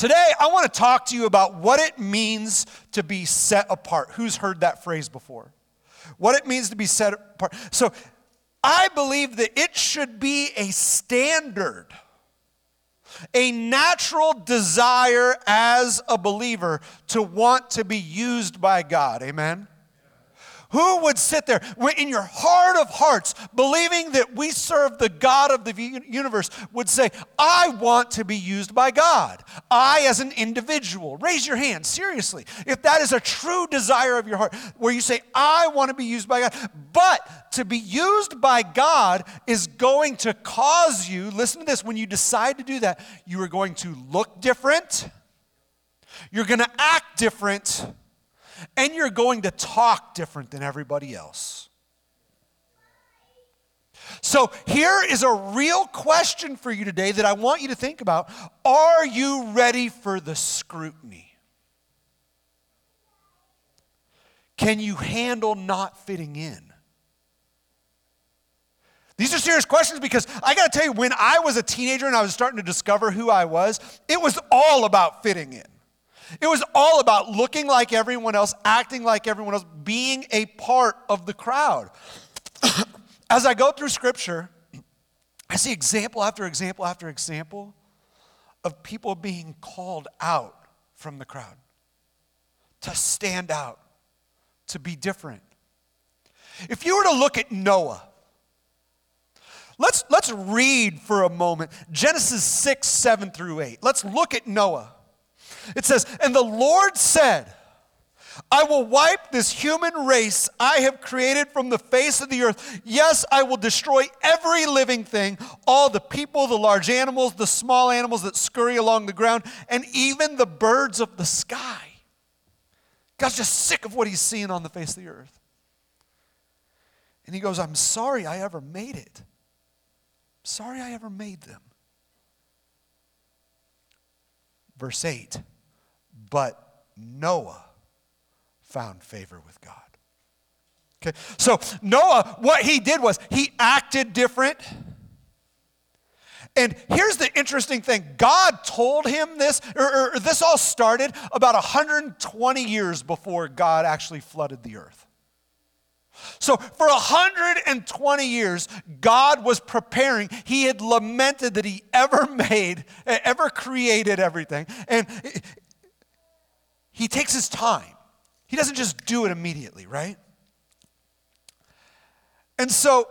Today, I want to talk to you about what it means to be set apart. Who's heard that phrase before? What it means to be set apart. So, I believe that it should be a standard, a natural desire as a believer to want to be used by God. Amen? Who would sit there in your heart of hearts, believing that we serve the God of the universe, would say, I want to be used by God? I, as an individual, raise your hand, seriously. If that is a true desire of your heart, where you say, I want to be used by God, but to be used by God is going to cause you, listen to this, when you decide to do that, you are going to look different, you're going to act different and you're going to talk different than everybody else. So, here is a real question for you today that I want you to think about. Are you ready for the scrutiny? Can you handle not fitting in? These are serious questions because I got to tell you, when I was a teenager and I was starting to discover who I was, it was all about fitting in. It was all about looking like everyone else, acting like everyone else, being a part of the crowd. As I go through scripture, I see example after example after example of people being called out from the crowd to stand out, to be different. If you were to look at Noah, let's, let's read for a moment Genesis 6, 7 through 8. Let's look at Noah. It says, And the Lord said, I will wipe this human race I have created from the face of the earth. Yes, I will destroy every living thing, all the people, the large animals, the small animals that scurry along the ground, and even the birds of the sky. God's just sick of what he's seeing on the face of the earth. And he goes, I'm sorry I ever made it. sorry I ever made them. Verse 8 But Noah found favor with God. Okay, so Noah, what he did was he acted different. And here's the interesting thing God told him this, or, or, this all started about 120 years before God actually flooded the earth. So, for 120 years, God was preparing. He had lamented that He ever made, ever created everything. And He takes His time. He doesn't just do it immediately, right? And so,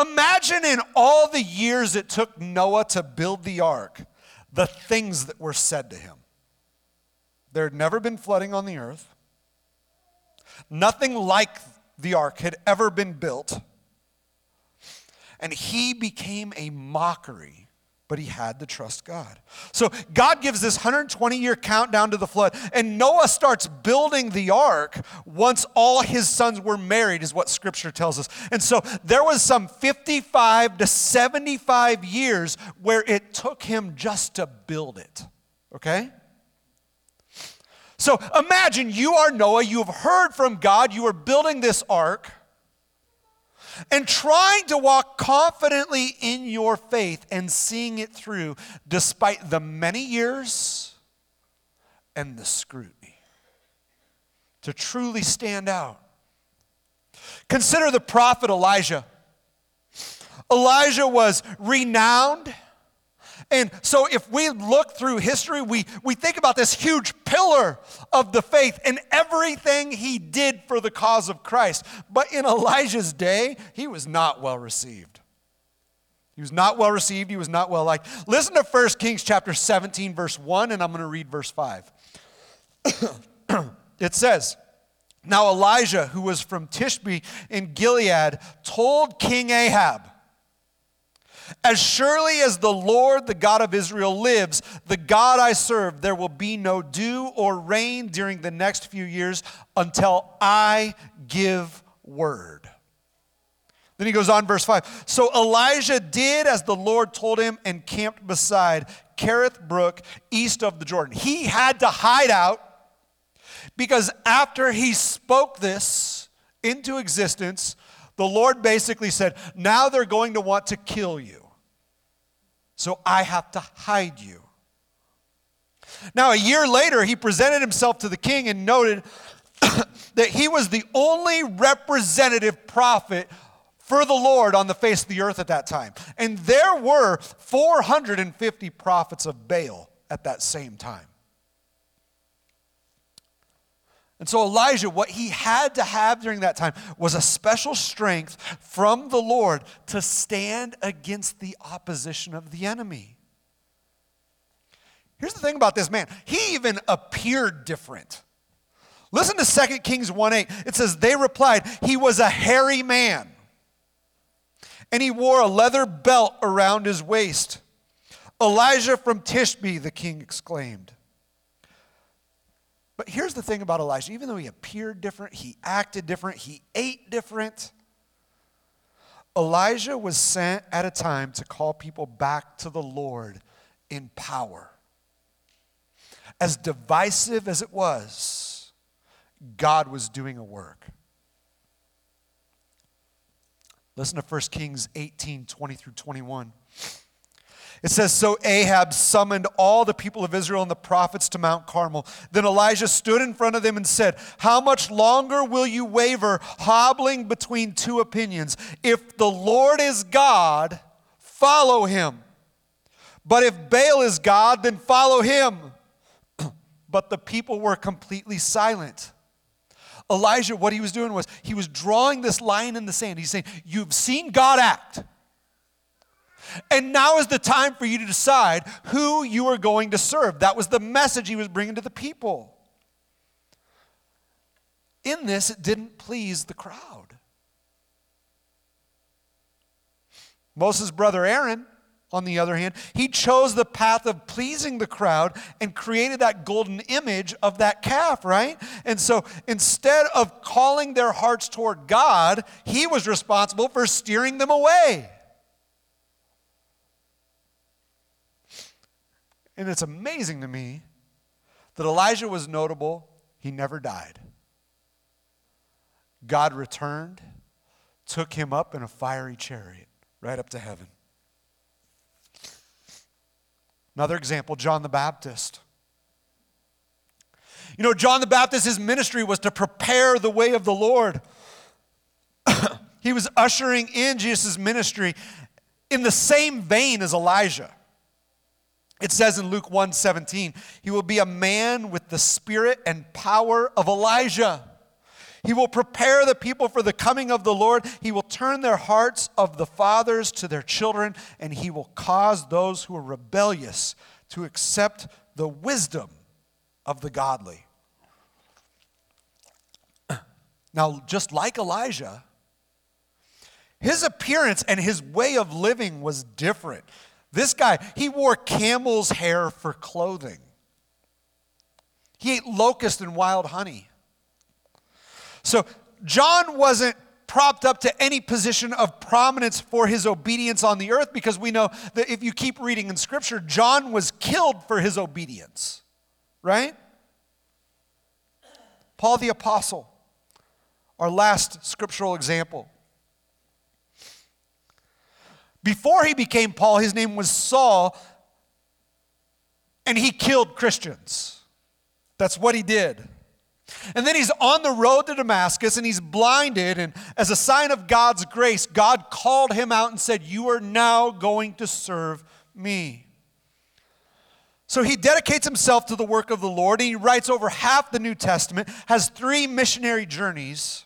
imagine in all the years it took Noah to build the ark, the things that were said to him. There had never been flooding on the earth. Nothing like the ark had ever been built. And he became a mockery, but he had to trust God. So God gives this 120 year countdown to the flood, and Noah starts building the ark once all his sons were married, is what scripture tells us. And so there was some 55 to 75 years where it took him just to build it. Okay? So imagine you are Noah, you have heard from God, you are building this ark, and trying to walk confidently in your faith and seeing it through despite the many years and the scrutiny. To truly stand out. Consider the prophet Elijah. Elijah was renowned and so, if we look through history, we, we think about this huge pillar of the faith and everything he did for the cause of Christ. But in Elijah's day, he was not well received. He was not well received, he was not well liked. Listen to 1 Kings chapter 17, verse 1, and I'm going to read verse 5. it says, Now Elijah, who was from Tishbe in Gilead, told King Ahab, as surely as the Lord, the God of Israel, lives, the God I serve, there will be no dew or rain during the next few years until I give word. Then he goes on, verse 5. So Elijah did as the Lord told him and camped beside Kerith Brook, east of the Jordan. He had to hide out because after he spoke this into existence, the Lord basically said, Now they're going to want to kill you. So I have to hide you Now, a year later, he presented himself to the king and noted that he was the only representative prophet for the Lord on the face of the earth at that time. And there were 450 prophets of Baal at that same time. And so Elijah, what he had to have during that time was a special strength from the Lord to stand against the opposition of the enemy. Here's the thing about this man he even appeared different. Listen to 2 Kings 1 8. It says, They replied, He was a hairy man, and he wore a leather belt around his waist. Elijah from Tishbe, the king exclaimed. Here's the thing about Elijah even though he appeared different, he acted different, he ate different, Elijah was sent at a time to call people back to the Lord in power. As divisive as it was, God was doing a work. Listen to 1 Kings 18 20 through 21. It says, So Ahab summoned all the people of Israel and the prophets to Mount Carmel. Then Elijah stood in front of them and said, How much longer will you waver, hobbling between two opinions? If the Lord is God, follow him. But if Baal is God, then follow him. but the people were completely silent. Elijah, what he was doing was he was drawing this line in the sand. He's saying, You've seen God act. And now is the time for you to decide who you are going to serve. That was the message he was bringing to the people. In this, it didn't please the crowd. Moses' brother Aaron, on the other hand, he chose the path of pleasing the crowd and created that golden image of that calf, right? And so instead of calling their hearts toward God, he was responsible for steering them away. And it's amazing to me that Elijah was notable, he never died. God returned, took him up in a fiery chariot right up to heaven. Another example John the Baptist. You know, John the Baptist, his ministry was to prepare the way of the Lord. he was ushering in Jesus' ministry in the same vein as Elijah. It says in Luke 1:17, he will be a man with the spirit and power of Elijah. He will prepare the people for the coming of the Lord. He will turn their hearts of the fathers to their children, and he will cause those who are rebellious to accept the wisdom of the godly. Now, just like Elijah, his appearance and his way of living was different. This guy, he wore camel's hair for clothing. He ate locust and wild honey. So John wasn't propped up to any position of prominence for his obedience on the earth because we know that if you keep reading in scripture, John was killed for his obedience, right? Paul the Apostle, our last scriptural example. Before he became Paul, his name was Saul, and he killed Christians. That's what he did. And then he's on the road to Damascus and he's blinded. And as a sign of God's grace, God called him out and said, You are now going to serve me. So he dedicates himself to the work of the Lord and he writes over half the New Testament, has three missionary journeys.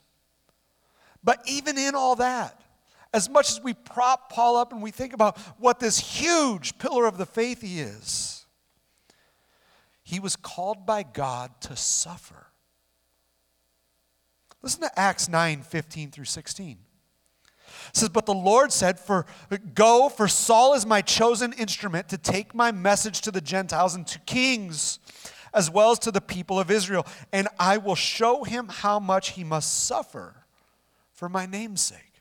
But even in all that, as much as we prop Paul up and we think about what this huge pillar of the faith he is, he was called by God to suffer. Listen to Acts 9 15 through 16. It says, But the Lord said, For go, for Saul is my chosen instrument to take my message to the Gentiles and to kings, as well as to the people of Israel, and I will show him how much he must suffer for my name's sake.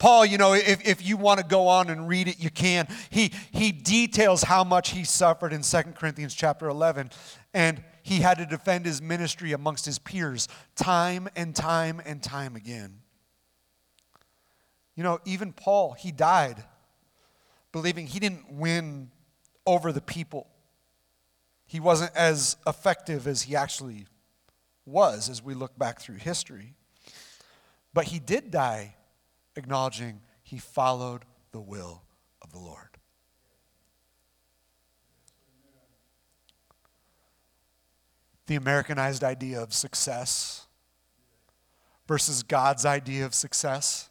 Paul, you know, if, if you want to go on and read it, you can. He, he details how much he suffered in 2 Corinthians chapter 11. And he had to defend his ministry amongst his peers time and time and time again. You know, even Paul, he died believing he didn't win over the people. He wasn't as effective as he actually was as we look back through history. But he did die acknowledging he followed the will of the Lord. The Americanized idea of success versus God's idea of success,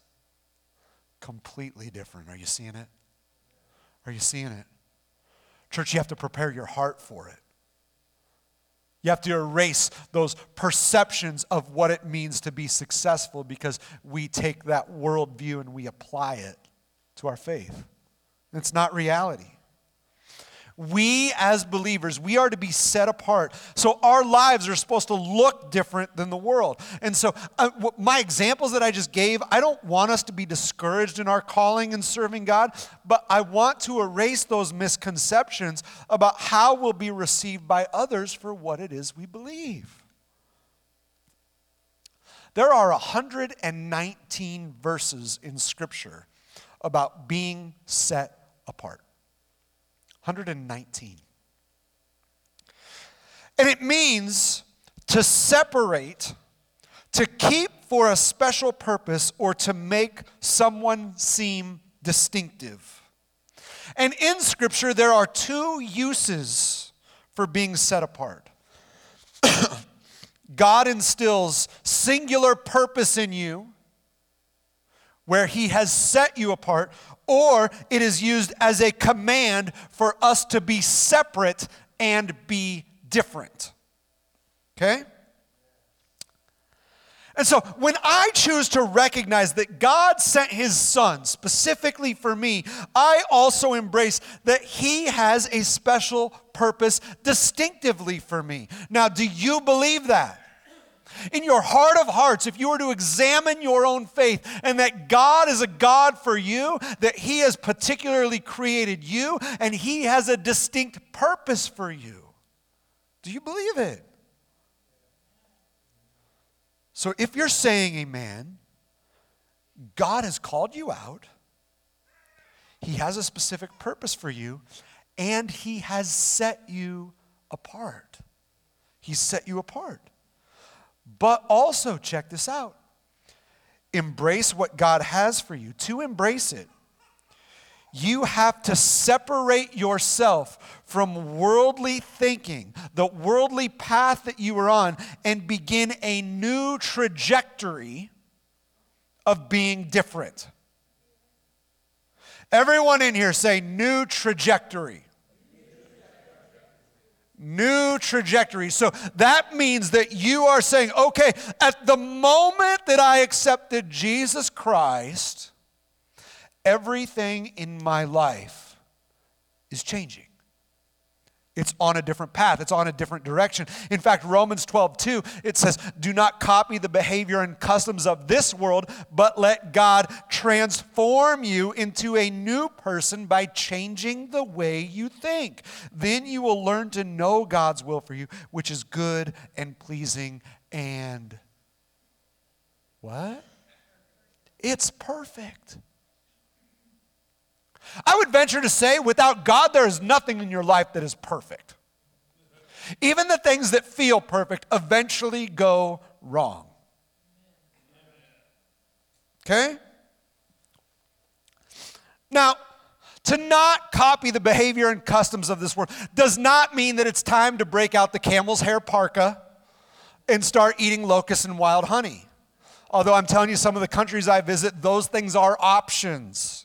completely different. Are you seeing it? Are you seeing it? Church, you have to prepare your heart for it. You have to erase those perceptions of what it means to be successful because we take that worldview and we apply it to our faith. It's not reality. We, as believers, we are to be set apart. So our lives are supposed to look different than the world. And so, uh, my examples that I just gave, I don't want us to be discouraged in our calling and serving God, but I want to erase those misconceptions about how we'll be received by others for what it is we believe. There are 119 verses in Scripture about being set apart. 119. And it means to separate, to keep for a special purpose, or to make someone seem distinctive. And in Scripture, there are two uses for being set apart. God instills singular purpose in you where He has set you apart, or it is used as a command for us to be separate and be different. Okay? And so when I choose to recognize that God sent his son specifically for me, I also embrace that he has a special purpose distinctively for me. Now, do you believe that? In your heart of hearts, if you were to examine your own faith and that God is a God for you, that He has particularly created you, and He has a distinct purpose for you, do you believe it? So if you're saying amen, God has called you out, He has a specific purpose for you, and He has set you apart. He set you apart. But also, check this out embrace what God has for you. To embrace it, you have to separate yourself from worldly thinking, the worldly path that you were on, and begin a new trajectory of being different. Everyone in here say, new trajectory new trajectory. So that means that you are saying, okay, at the moment that I accepted Jesus Christ, everything in my life is changing. It's on a different path. It's on a different direction. In fact, Romans 12, 2, it says, Do not copy the behavior and customs of this world, but let God transform you into a new person by changing the way you think. Then you will learn to know God's will for you, which is good and pleasing and what? It's perfect. I would venture to say, without God, there is nothing in your life that is perfect. Even the things that feel perfect eventually go wrong. Okay? Now, to not copy the behavior and customs of this world does not mean that it's time to break out the camel's hair parka and start eating locusts and wild honey. Although I'm telling you, some of the countries I visit, those things are options.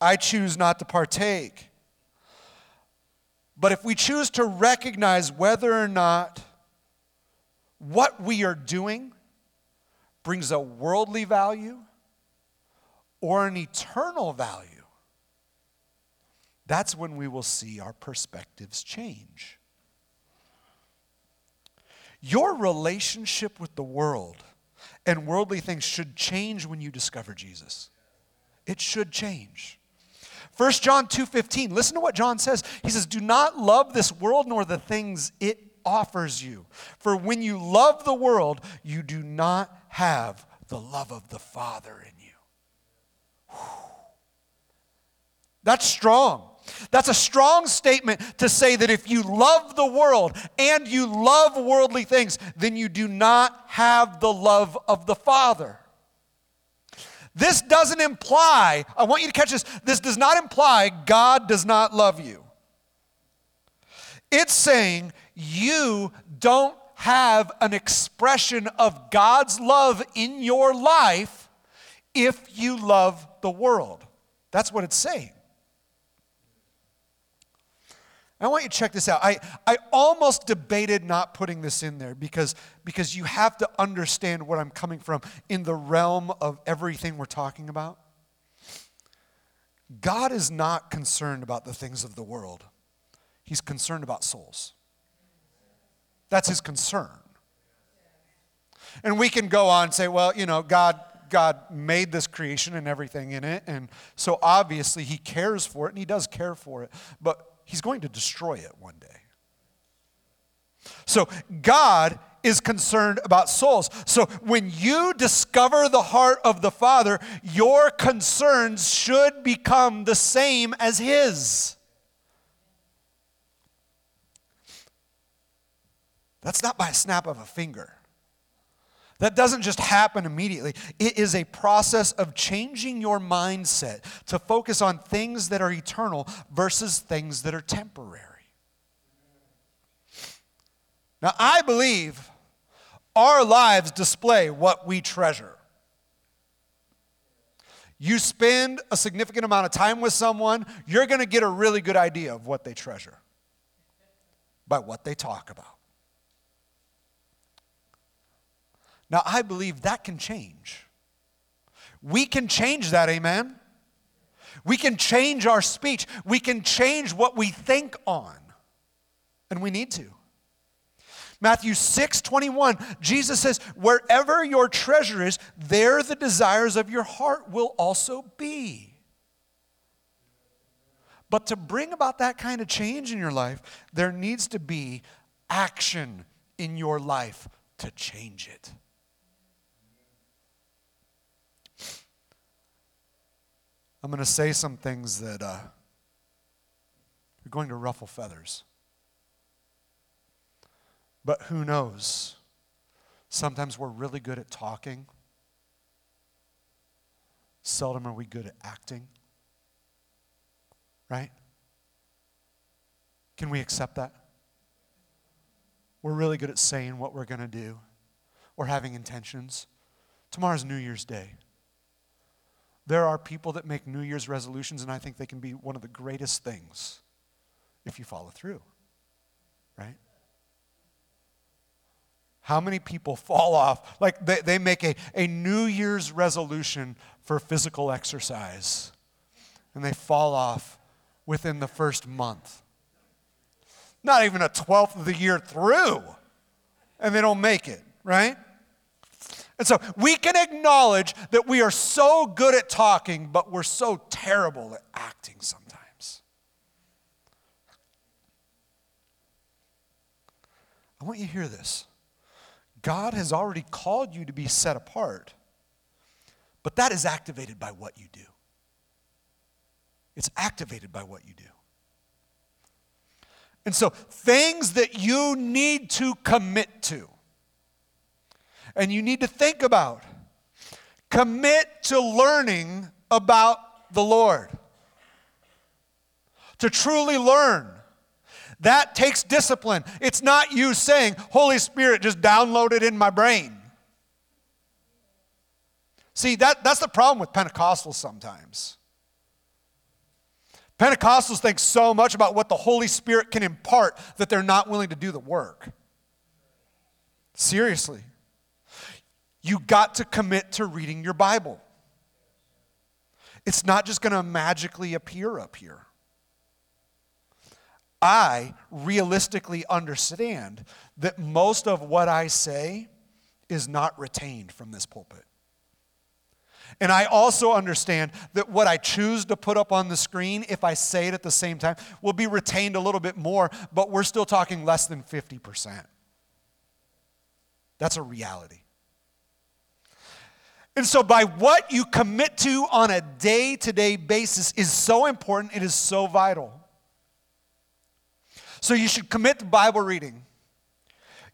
I choose not to partake. But if we choose to recognize whether or not what we are doing brings a worldly value or an eternal value, that's when we will see our perspectives change. Your relationship with the world and worldly things should change when you discover Jesus. It should change. 1 John 2:15. Listen to what John says. He says, "Do not love this world nor the things it offers you. For when you love the world, you do not have the love of the Father in you." Whew. That's strong. That's a strong statement to say that if you love the world and you love worldly things, then you do not have the love of the Father. This doesn't imply, I want you to catch this, this does not imply God does not love you. It's saying you don't have an expression of God's love in your life if you love the world. That's what it's saying. I want you to check this out. I, I almost debated not putting this in there because, because you have to understand what I'm coming from in the realm of everything we're talking about. God is not concerned about the things of the world, He's concerned about souls. That's His concern. And we can go on and say, well, you know, God, God made this creation and everything in it, and so obviously He cares for it, and He does care for it. But he's going to destroy it one day. So God is concerned about souls. So when you discover the heart of the Father, your concerns should become the same as his. That's not by a snap of a finger. That doesn't just happen immediately. It is a process of changing your mindset to focus on things that are eternal versus things that are temporary. Now, I believe our lives display what we treasure. You spend a significant amount of time with someone, you're going to get a really good idea of what they treasure by what they talk about. Now, I believe that can change. We can change that, amen? We can change our speech. We can change what we think on. And we need to. Matthew 6 21, Jesus says, Wherever your treasure is, there the desires of your heart will also be. But to bring about that kind of change in your life, there needs to be action in your life to change it. I'm going to say some things that uh, are going to ruffle feathers. But who knows? Sometimes we're really good at talking. Seldom are we good at acting. Right? Can we accept that? We're really good at saying what we're going to do or having intentions. Tomorrow's New Year's Day. There are people that make New Year's resolutions, and I think they can be one of the greatest things if you follow through, right? How many people fall off? Like they, they make a, a New Year's resolution for physical exercise, and they fall off within the first month. Not even a twelfth of the year through, and they don't make it, right? And so we can acknowledge that we are so good at talking, but we're so terrible at acting sometimes. I want you to hear this. God has already called you to be set apart, but that is activated by what you do. It's activated by what you do. And so, things that you need to commit to and you need to think about. Commit to learning about the Lord. To truly learn. That takes discipline. It's not you saying, Holy Spirit, just download it in my brain. See, that, that's the problem with Pentecostals sometimes. Pentecostals think so much about what the Holy Spirit can impart that they're not willing to do the work. Seriously you got to commit to reading your Bible. It's not just going to magically appear up here. I realistically understand that most of what I say is not retained from this pulpit. And I also understand that what I choose to put up on the screen, if I say it at the same time, will be retained a little bit more, but we're still talking less than 50%. That's a reality. And so, by what you commit to on a day to day basis is so important, it is so vital. So, you should commit to Bible reading.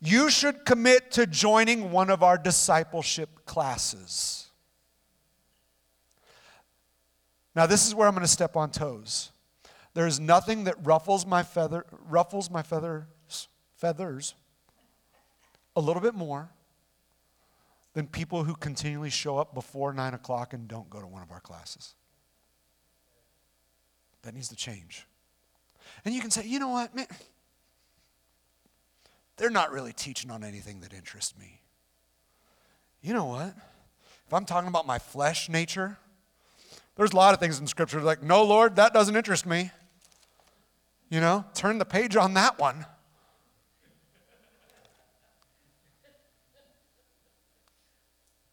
You should commit to joining one of our discipleship classes. Now, this is where I'm going to step on toes. There is nothing that ruffles my feather, ruffles my feathers, feathers a little bit more than people who continually show up before nine o'clock and don't go to one of our classes. That needs to change. And you can say, you know what, man, they're not really teaching on anything that interests me. You know what? If I'm talking about my flesh nature, there's a lot of things in Scripture like, no, Lord, that doesn't interest me. You know, turn the page on that one.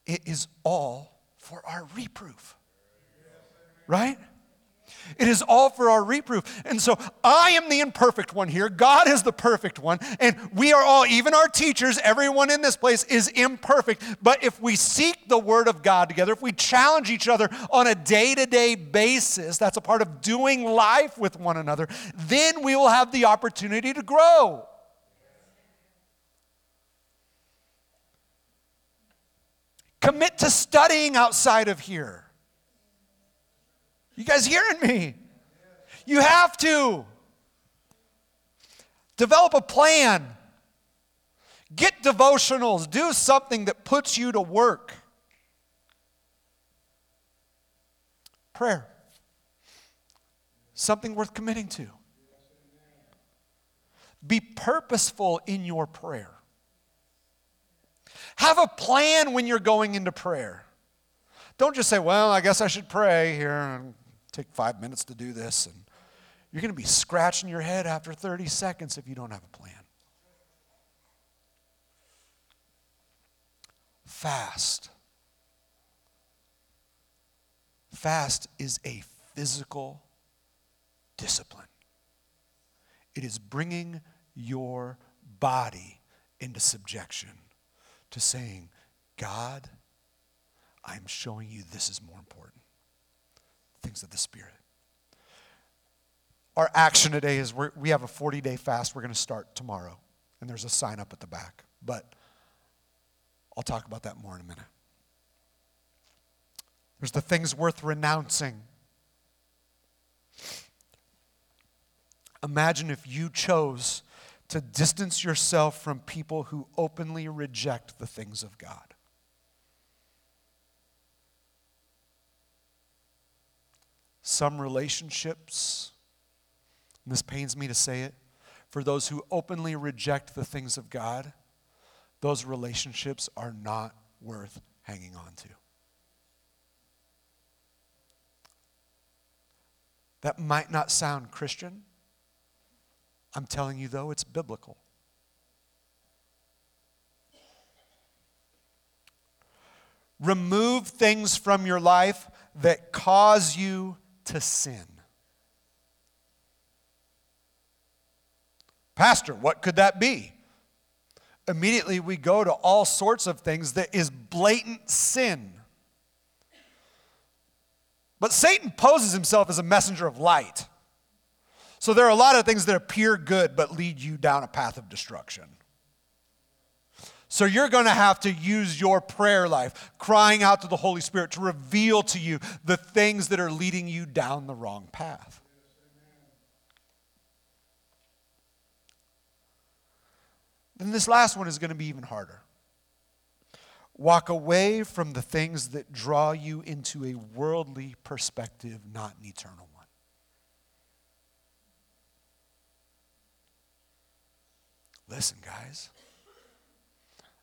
It is all for our reproof. Right? It is all for our reproof. And so I am the imperfect one here. God is the perfect one. And we are all, even our teachers, everyone in this place is imperfect. But if we seek the Word of God together, if we challenge each other on a day to day basis, that's a part of doing life with one another, then we will have the opportunity to grow. Commit to studying outside of here. You guys hearing me? You have to. Develop a plan. Get devotionals. Do something that puts you to work. Prayer. Something worth committing to. Be purposeful in your prayer. Have a plan when you're going into prayer. Don't just say, well, I guess I should pray here and take five minutes to do this. And you're going to be scratching your head after 30 seconds if you don't have a plan. Fast. Fast is a physical discipline. It is bringing your body into subjection to saying, God, I'm showing you this is more important things of the Spirit. Our action today is we have a 40 day fast we're going to start tomorrow, and there's a sign up at the back. But I'll talk about that more in a minute. There's the things worth renouncing. Imagine if you chose to distance yourself from people who openly reject the things of God. Some relationships, this pains me to say it, for those who openly reject the things of God, those relationships are not worth hanging on to. That might not sound Christian. I'm telling you, though, it's biblical. Remove things from your life that cause you to sin. Pastor, what could that be? Immediately we go to all sorts of things that is blatant sin. But Satan poses himself as a messenger of light. So there are a lot of things that appear good but lead you down a path of destruction. So you're going to have to use your prayer life, crying out to the Holy Spirit to reveal to you the things that are leading you down the wrong path. Then this last one is going to be even harder. Walk away from the things that draw you into a worldly perspective, not an eternal one. Listen, guys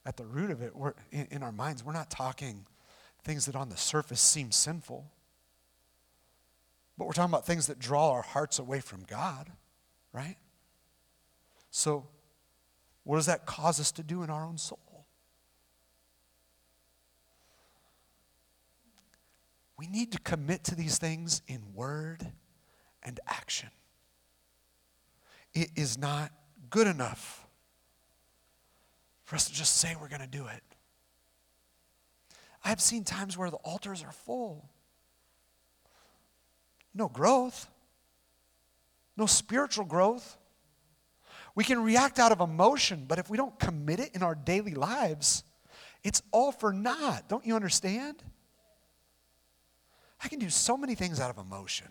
at the root of it, we're, in, in our minds, we're not talking things that on the surface seem sinful, but we're talking about things that draw our hearts away from God, right? So, what does that cause us to do in our own soul? We need to commit to these things in word and action. It is not good enough for us to just say we're going to do it. I've seen times where the altars are full. No growth, no spiritual growth. We can react out of emotion, but if we don't commit it in our daily lives, it's all for naught. Don't you understand? I can do so many things out of emotion.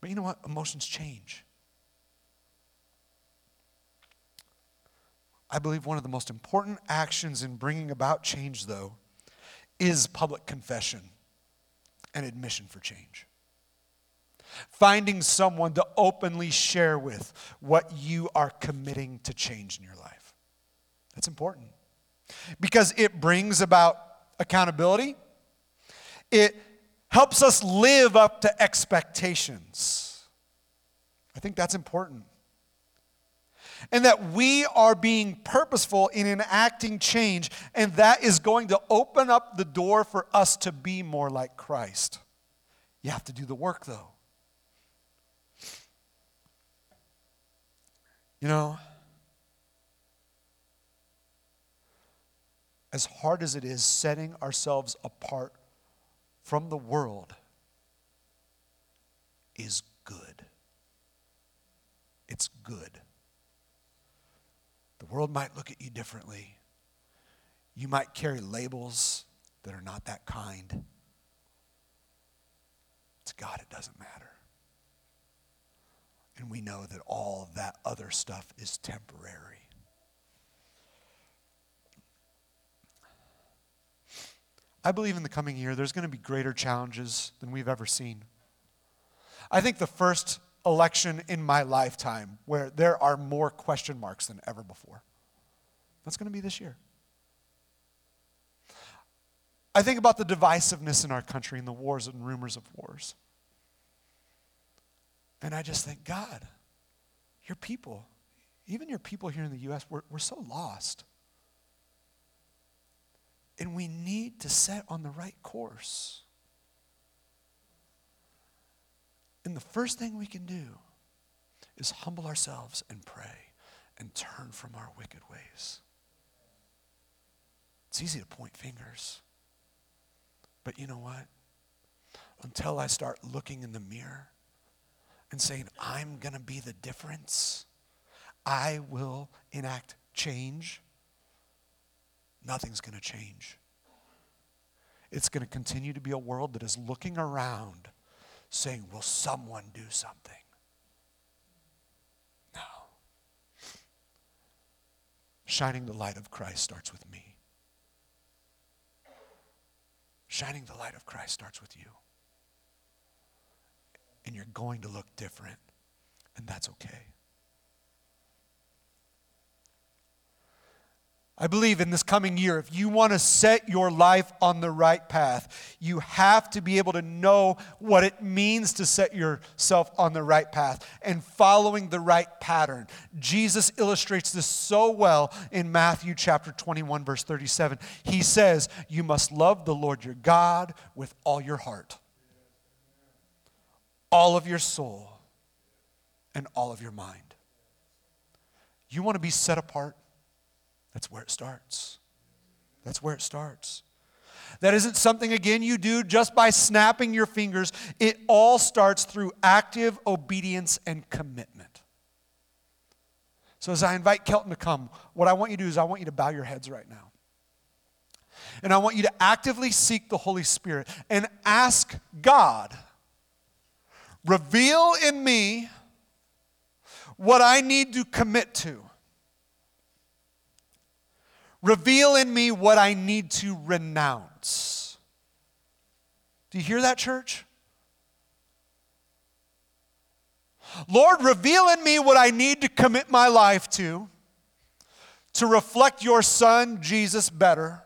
But you know what? Emotions change. I believe one of the most important actions in bringing about change, though, is public confession and admission for change. Finding someone to openly share with what you are committing to change in your life. That's important because it brings about accountability, it helps us live up to expectations. I think that's important. And that we are being purposeful in enacting change, and that is going to open up the door for us to be more like Christ. You have to do the work, though. You know, as hard as it is setting ourselves apart from the world, is good. It's good. The world might look at you differently. You might carry labels that are not that kind. To God, it doesn't matter. And we know that all that other stuff is temporary. I believe in the coming year there's going to be greater challenges than we've ever seen. I think the first election in my lifetime where there are more question marks than ever before, that's going to be this year. I think about the divisiveness in our country and the wars and rumors of wars. And I just think, God, your people, even your people here in the U.S., we're, we're so lost. And we need to set on the right course. And the first thing we can do is humble ourselves and pray and turn from our wicked ways. It's easy to point fingers. But you know what? Until I start looking in the mirror and saying, I'm going to be the difference. I will enact change. Nothing's going to change. It's going to continue to be a world that is looking around saying, Will someone do something? No. Shining the light of Christ starts with me. Shining the light of Christ starts with you and you're going to look different, and that's okay. I believe in this coming year, if you want to set your life on the right path, you have to be able to know what it means to set yourself on the right path and following the right pattern. Jesus illustrates this so well in Matthew chapter 21, verse 37. He says, You must love the Lord your God with all your heart all of your soul and all of your mind. You want to be set apart? That's where it starts. That's where it starts. That isn't something, again, you do just by snapping your fingers. It all starts through active obedience and commitment. So, as I invite Kelton to come, what I want you to do is I want you to bow your heads right now. And I want you to actively seek the Holy Spirit and ask God Reveal in me what I need to commit to. Reveal in me what I need to renounce. Do you hear that, church? Lord, reveal in me what I need to commit my life to, to reflect your Son, Jesus, better.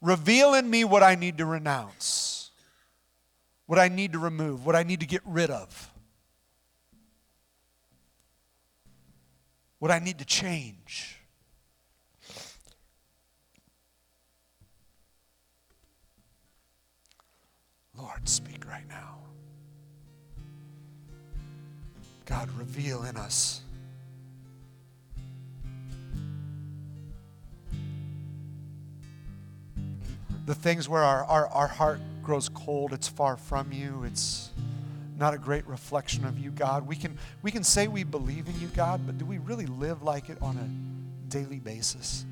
Reveal in me what I need to renounce what I need to remove, what I need to get rid of, what I need to change. Lord, speak right now. God, reveal in us. the things where our, our, our heart grows cold, it's far from you, it's not a great reflection of you, God. We can, we can say we believe in you, God, but do we really live like it on a daily basis?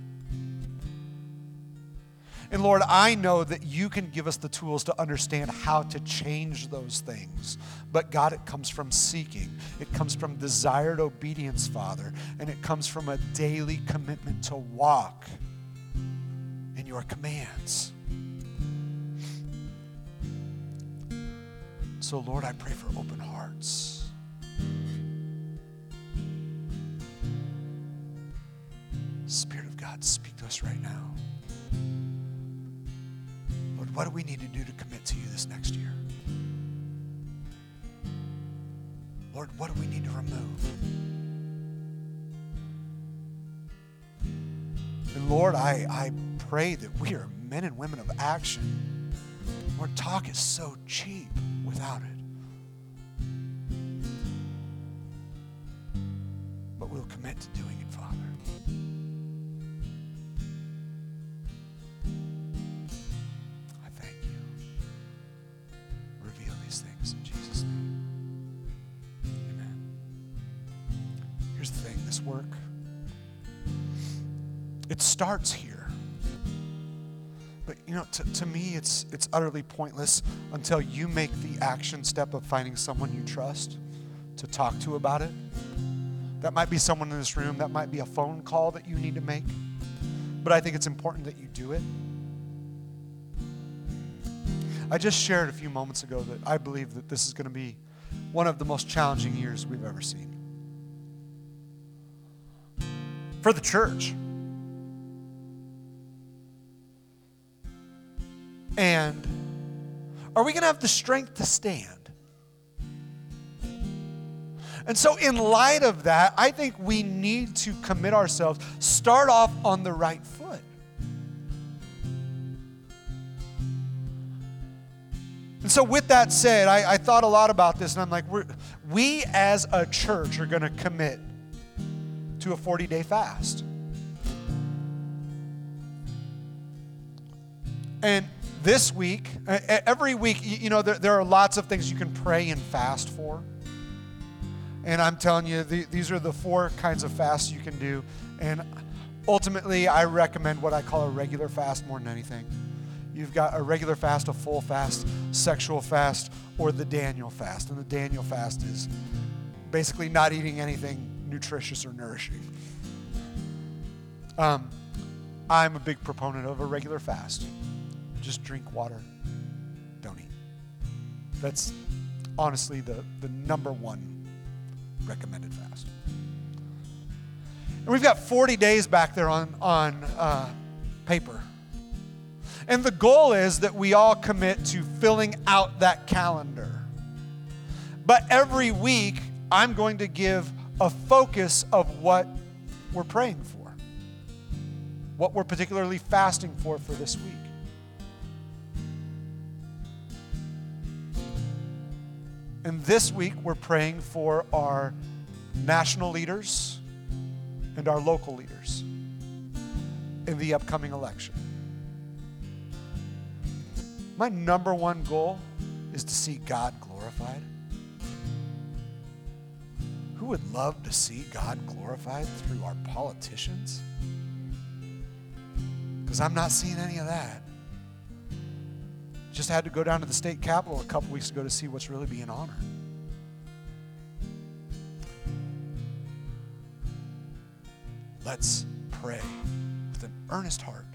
And Lord, I know that you can give us the tools to understand how to change those things. But God, it comes from seeking, it comes from desired obedience, Father, and it comes from a daily commitment to walk in your commands. So, Lord, I pray for open hearts. Spirit of God, speak to us right now. What do we need to do to commit to you this next year? Lord, what do we need to remove? And Lord, I, I pray that we are men and women of action. Lord, talk is so cheap without it. But we'll commit to doing it, Father. This work, it starts here. But you know, to, to me, it's it's utterly pointless until you make the action step of finding someone you trust to talk to about it. That might be someone in this room, that might be a phone call that you need to make. But I think it's important that you do it. I just shared a few moments ago that I believe that this is going to be one of the most challenging years we've ever seen. For the church. And are we going to have the strength to stand? And so, in light of that, I think we need to commit ourselves, start off on the right foot. And so, with that said, I, I thought a lot about this, and I'm like, we as a church are going to commit to a 40 day fast. And this week, uh, every week, you know, there, there, are lots of things you can pray and fast for. And I'm telling you, the, these are the four kinds of fasts you can do. And ultimately, I recommend what I call a regular fast more than anything. You've got a regular fast, a full fast, sexual fast, or the Daniel fast. And the Daniel fast is basically not eating anything nutritious or nourishing. Um, I'm a big proponent of a regular fast just drink water, don't eat. That's honestly the, the number one recommended fast. And we've got 40 days back there on, on uh, paper. And the goal is that we all commit to filling out that calendar. But every week, I'm going to give a focus of what we're praying for, what we're particularly fasting for for this week. And this week, we're praying for our national leaders and our local leaders in the upcoming election. My number one goal is to see God glorified. Who would love to see God glorified through our politicians? Because I'm not seeing any of that. Just had to go down to the state capitol a couple weeks ago to see what's really being honored. Let's pray with an earnest heart,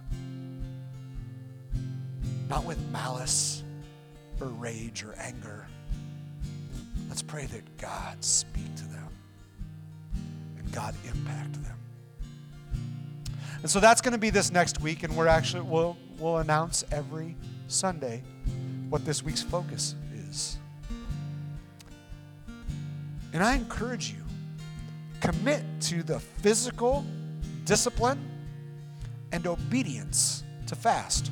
not with malice or rage or anger. Let's pray that God speak to them and God impact them. And so that's going to be this next week, and we're actually we'll we'll announce every Sunday what this week's focus is. And I encourage you, commit to the physical discipline and obedience to fast.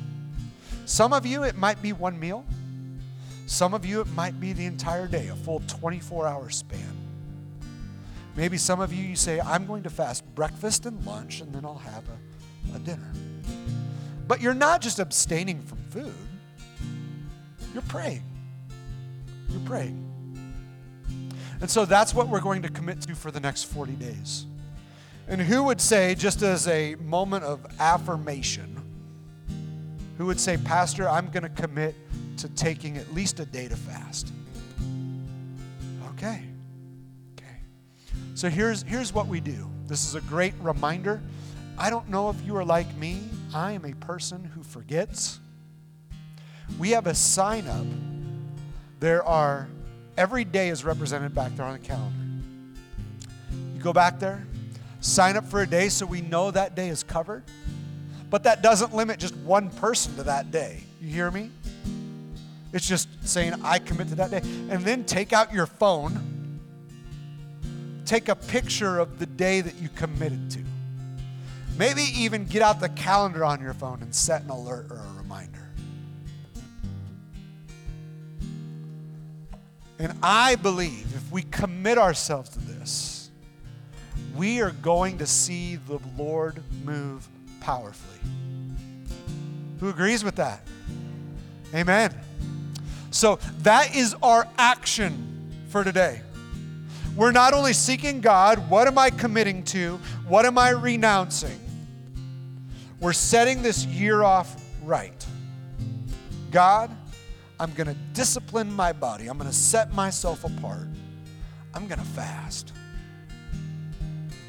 Some of you, it might be one meal. Some of you, it might be the entire day, a full 24 hour span. Maybe some of you, you say, I'm going to fast breakfast and lunch, and then I'll have a, a dinner. But you're not just abstaining from food, you're praying. You're praying. And so that's what we're going to commit to for the next 40 days. And who would say, just as a moment of affirmation, who would say, Pastor, I'm going to commit to taking at least a day to fast? Okay. Okay. So here's, here's what we do. This is a great reminder. I don't know if you are like me. I am a person who forgets. We have a sign up. There are, every day is represented back there on the calendar. You go back there, sign up for a day so we know that day is covered. But that doesn't limit just one person to that day. You hear me? It's just saying, I commit to that day. And then take out your phone, take a picture of the day that you committed to. Maybe even get out the calendar on your phone and set an alert or a reminder. And I believe if we commit ourselves to this, we are going to see the Lord move powerfully. Who agrees with that? Amen. So that is our action for today. We're not only seeking God, what am I committing to? What am I renouncing? We're setting this year off right. God, I'm going to discipline my body. I'm going to set myself apart. I'm going to fast.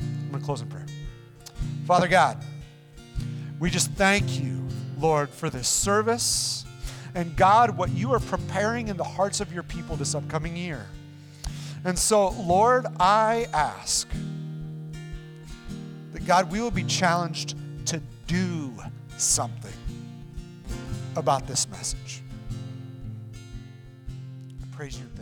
I'm going to close in prayer. Father God, we just thank you, Lord, for this service. And God, what you are preparing in the hearts of your people this upcoming year. And so, Lord, I ask that God, we will be challenged to do something about this message praise you.